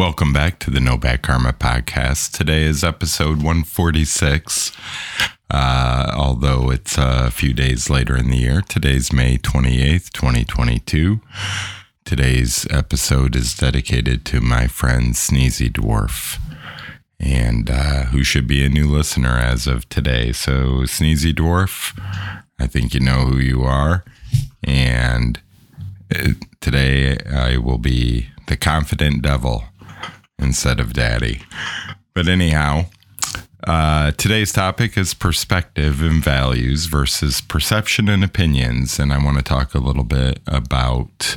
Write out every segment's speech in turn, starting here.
Welcome back to the No Bad Karma podcast. Today is episode 146. Uh, although it's a few days later in the year. Today's May 28th, 2022. Today's episode is dedicated to my friend Sneezy Dwarf, and uh, who should be a new listener as of today. So, Sneezy Dwarf, I think you know who you are. And uh, today I will be the confident devil instead of daddy. But anyhow, uh, today's topic is perspective and values versus perception and opinions. And I want to talk a little bit about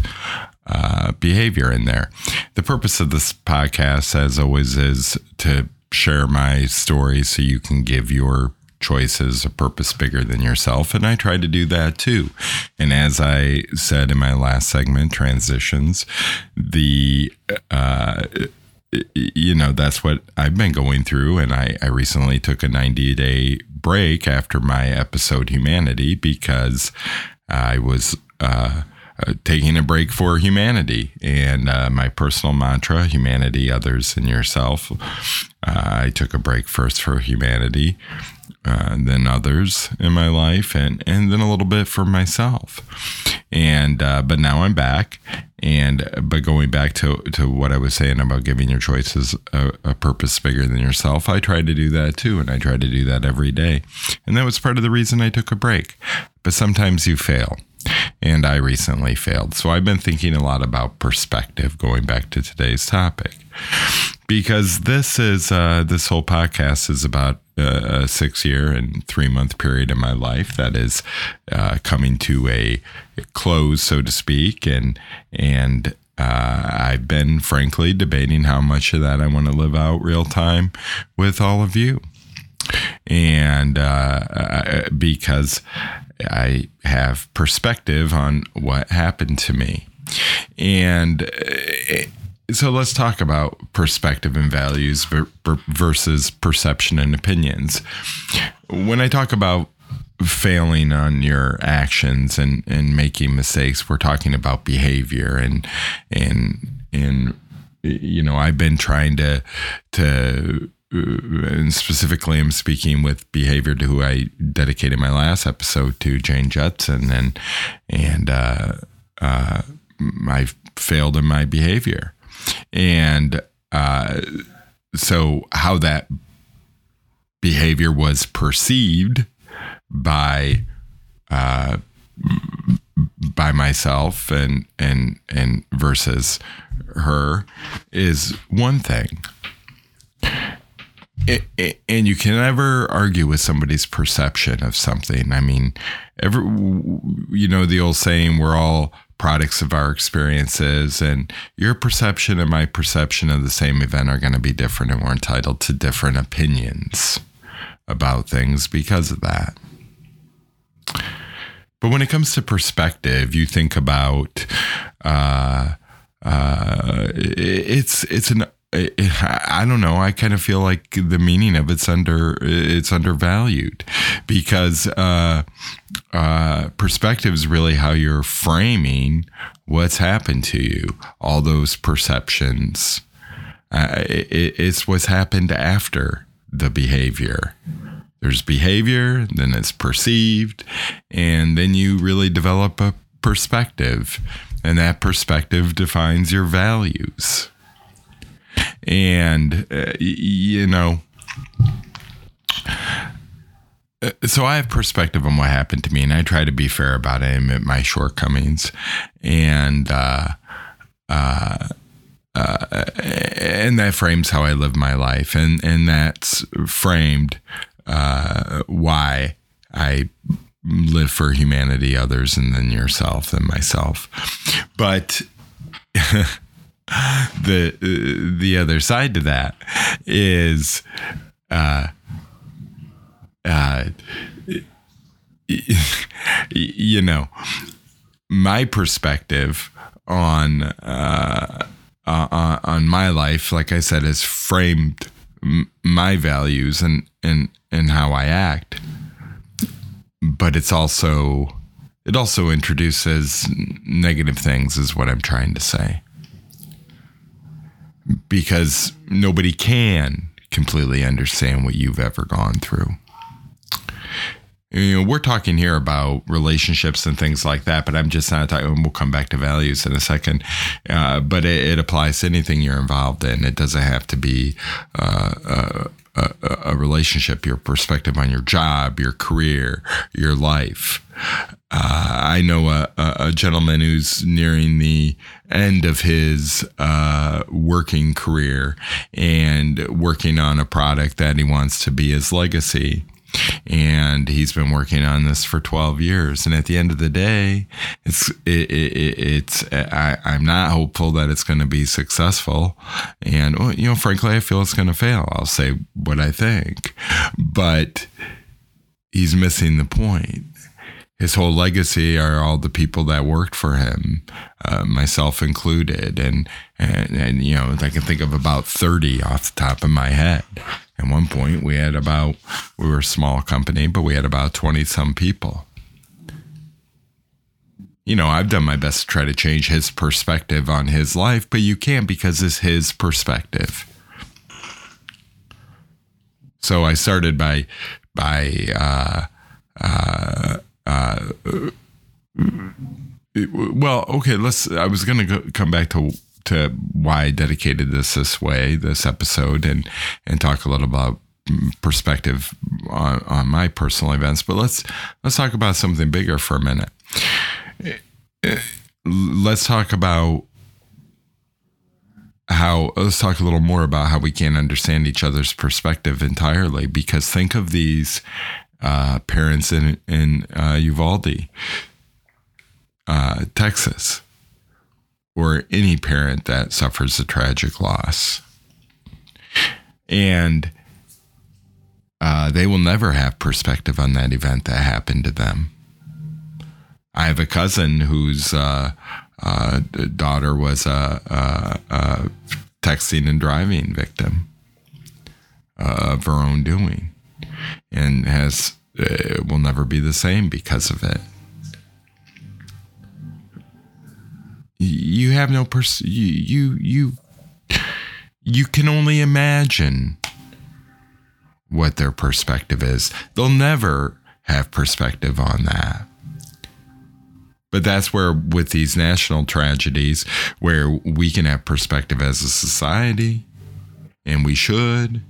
uh, behavior in there. The purpose of this podcast, as always, is to share my story so you can give your choices a purpose bigger than yourself. And I try to do that too. And as I said in my last segment, transitions, the, uh, you know, that's what I've been going through. And I, I recently took a 90 day break after my episode Humanity because I was uh, uh, taking a break for humanity. And uh, my personal mantra humanity, others, and yourself. Uh, I took a break first for humanity. Uh, then others in my life, and and then a little bit for myself, and uh, but now I'm back, and but going back to to what I was saying about giving your choices a, a, purpose bigger than yourself, I try to do that too, and I try to do that every day, and that was part of the reason I took a break. But sometimes you fail, and I recently failed, so I've been thinking a lot about perspective. Going back to today's topic, because this is uh, this whole podcast is about a six year and three month period in my life that is uh, coming to a close, so to speak, and and uh, I've been frankly debating how much of that I want to live out real time with all of you, and uh, because I have perspective on what happened to me, and uh, so let's talk about perspective and values versus perception and opinions. When I talk about failing on your actions and, and making mistakes, we're talking about behavior and and and you know I've been trying to to and specifically I'm speaking with behavior to who I dedicated my last episode to Jane Judson and and uh, uh, I failed in my behavior and uh, so, how that behavior was perceived by uh, by myself and and and versus her is one thing. It, it, and you can never argue with somebody's perception of something. I mean, every you know the old saying, "We're all products of our experiences and your perception and my perception of the same event are going to be different and we're entitled to different opinions about things because of that. But when it comes to perspective you think about uh, uh, it's it's an I don't know. I kind of feel like the meaning of it's under it's undervalued because uh, uh, perspective is really how you're framing what's happened to you. All those perceptions. Uh, it, it's what's happened after the behavior. There's behavior, then it's perceived, and then you really develop a perspective, and that perspective defines your values and uh, you know uh, so I have perspective on what happened to me, and I try to be fair about it and admit my shortcomings, and uh, uh, uh, and that frames how I live my life, and and that's framed uh, why I live for humanity, others, and then yourself and myself, but. the uh, the other side to that is uh uh you know my perspective on uh, uh, on my life like i said has framed my values and and and how i act. But it's also it also introduces negative things is what i'm trying to say because nobody can completely understand what you've ever gone through. You know, we're talking here about relationships and things like that, but I'm just not talking. We'll come back to values in a second, uh, but it, it, applies to anything you're involved in. It doesn't have to be uh, uh, a, relationship, your perspective on your job, your career, your life. Uh, I know a, a, gentleman who's nearing the end of his uh, working career and working on a product that he wants to be his legacy and he's been working on this for 12 years. And at the end of the day it's it, it, it's I, i'm not hopeful that it's going to be successful. And you know frankly i feel it's going to fail. I'll say what i think. But he's missing the point his whole legacy are all the people that worked for him, uh, myself included, and, and and you know I can think of about thirty off the top of my head. At one point, we had about, we were a small company, but we had about 20 some people. You know, I've done my best to try to change his perspective on his life, but you can't because it's his perspective. So I started by, by, uh, uh, uh, well, okay, let's, I was going to come back to to why I dedicated this this way, this episode, and and talk a little about perspective on, on my personal events. But let's let's talk about something bigger for a minute. Let's talk about how let's talk a little more about how we can't understand each other's perspective entirely because think of these uh, parents in in uh, Uvalde, uh, Texas or any parent that suffers a tragic loss. And uh, they will never have perspective on that event that happened to them. I have a cousin whose uh, uh, daughter was a, a, a, texting and driving victim of her own doing and has uh, will never be the same because of it. you have no pers- you you you you can only imagine what their perspective is. They'll never have perspective on that. But that's where, with these national tragedies, where we can have perspective as a society, and we should,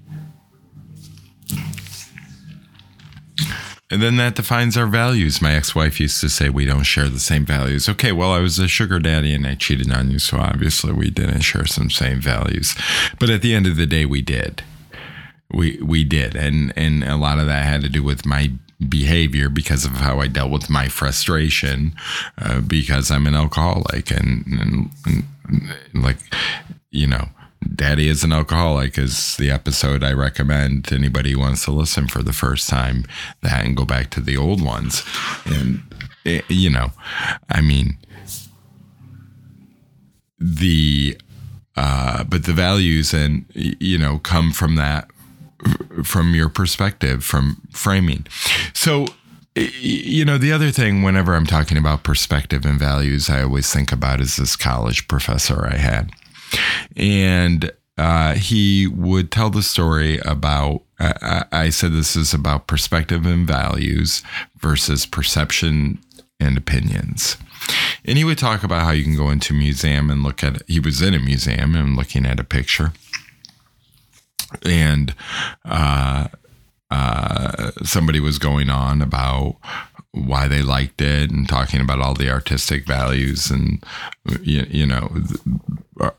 And then that defines our values. My ex wife used to say we don't share the same values. Okay, well, I was a sugar daddy and I cheated on you, so obviously we didn't share some same values. But at the end of the day, we did. We we did, and and a lot of that had to do with my behavior because of how I dealt with my frustration, uh, because I'm an alcoholic, and, and, and like you know Daddy is an Alcoholic is the episode I recommend to anybody who wants to listen for the first time that and go back to the old ones. And, it, eh, you know, I mean, the, uh, but the values and, you know, come from that, from your perspective, from framing. So, you know, the other thing, whenever I'm talking about perspective and values, I always think about is this college professor I had and uh, he would tell the story about. Uh, I said this is about perspective and values versus perception and opinions. And he would talk about how you can go into a museum and look at. He was in a museum and looking at a picture, and uh, uh, somebody was going on about why they liked it and talking about all the artistic values and you, you know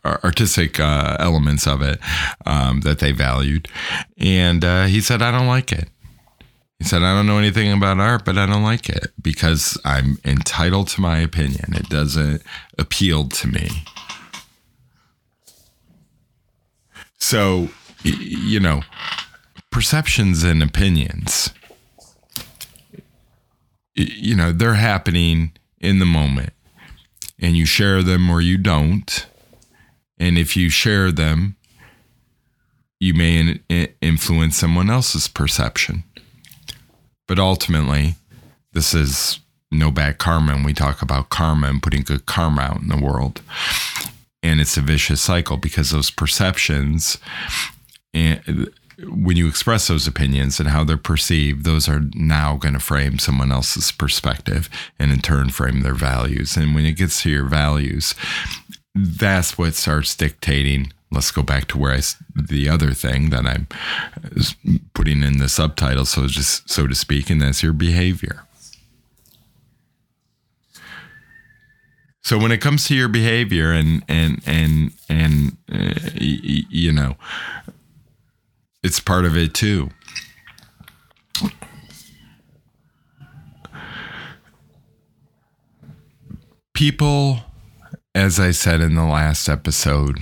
artistic uh, elements of it um, that they valued. And uh, he said i don't like it. He said i don't know anything about art but i don't like it because i'm entitled to my opinion. It doesn't appeal to me. So you know perceptions and opinions you know, they're happening in the moment and you share them or you don't. And if you share them, you may in- influence someone else's perception. But ultimately, this is no bad karma. And we talk about karma and putting good karma out in the world. and it's a vicious cycle because those perceptions and when you express those opinions and how they're perceived, those are now going to frame someone else's perspective and in turn frame their values. And when it gets to your values, that's what starts dictating. Let's go back to where I the other thing that I'm putting in the subtitle, so just so to speak, and that's your behavior. So when it comes to your behavior and and and and uh, you know, it's part of it too. People, as I said in the last episode,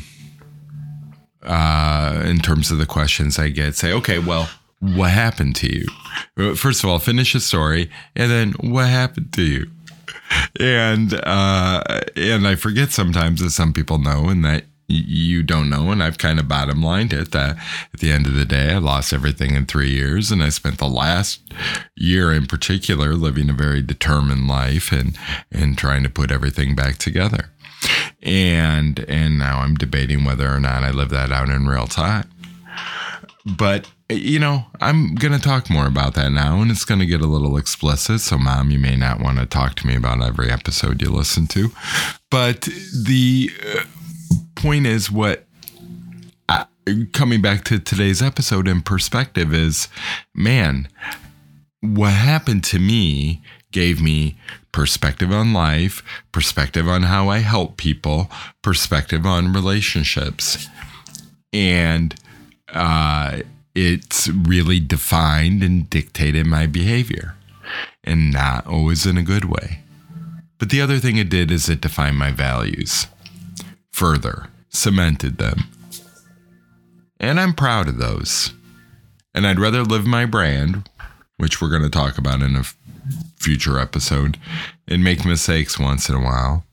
uh, in terms of the questions I get, say, okay, well, what happened to you? First of all, finish a story, and then what happened to you? And uh, and I forget sometimes that some people know, and that you don't know. And I've kind of bottom lined it that at the end of the day, I lost everything in three years. And I spent the last year in particular living a very determined life and, and trying to put everything back together. And, and now I'm debating whether or not I live that out in real time. But you know, I'm going to talk more about that now, and it's going to get a little explicit. So, mom, you may not want to talk to me about every episode you listen to. But the uh, point is what uh, coming back to today's episode in perspective is man what happened to me gave me perspective on life perspective on how i help people perspective on relationships. And uh, it's really defined and dictated my behavior and not always in a good way. But the other thing it did is it defined my values further cemented them. And I'm proud of those. And I'd rather live my brand, which we're going to talk about in a f- future episode, and make mistakes once in a while,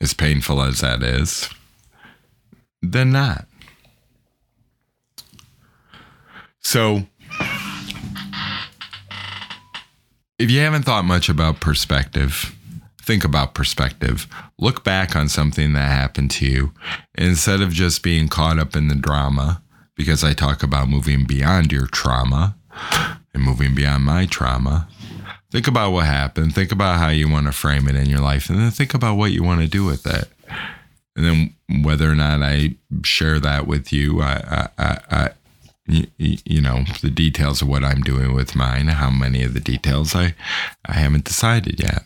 as painful as that is, than not. So, if you haven't thought much about perspective, think about perspective. Look back on something that happened to you instead of just being caught up in the drama, because I talk about moving beyond your trauma and moving beyond my trauma. Think about what happened. Think about how you want to frame it in your life, and then think about what you want to do with it. And then whether or not I share that with you, I, I, I, you, you know the details of what I'm doing with mine. How many of the details I, I haven't decided yet.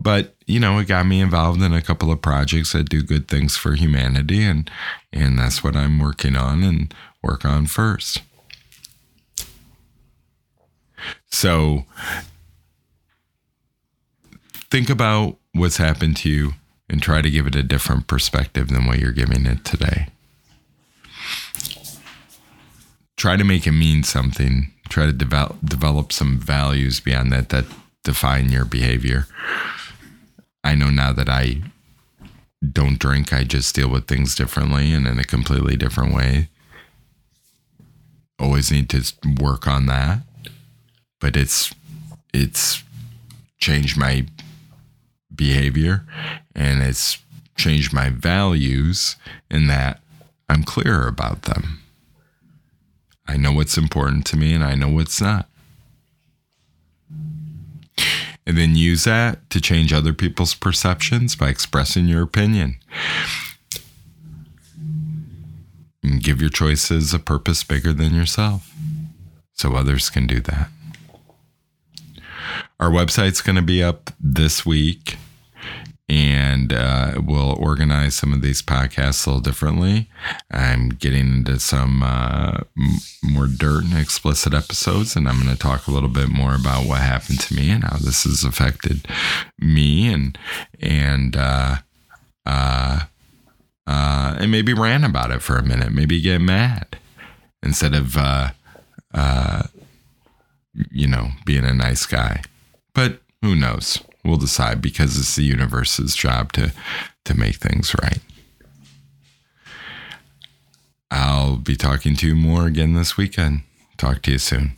But you know, it got me involved in a couple of projects that do good things for humanity, and and that's what I'm working on and work on first. So think about what's happened to you and try to give it a different perspective than what you're giving it today. Try to make it mean something. Try to develop develop some values beyond that that define your behavior. I know now that I don't drink, I just deal with things differently and in a completely different way. Always need to work on that. But it's it's changed my behavior and it's changed my values in that I'm clearer about them. I know what's important to me and I know what's not and then use that to change other people's perceptions by expressing your opinion. And give your choices a purpose bigger than yourself so others can do that. Our website's going to be up this week and uh, we'll organize some of these podcasts a little differently. I'm getting into some uh, m- more dirt and explicit episodes, and I'm going to talk a little bit more about what happened to me and how this has affected me, and and uh, uh, uh and maybe rant about it for a minute, maybe get mad instead of uh, uh, you know being a nice guy. But who knows? We'll decide because it's the universe's job to to make things right. I'll be talking to you more again this weekend. Talk to you soon.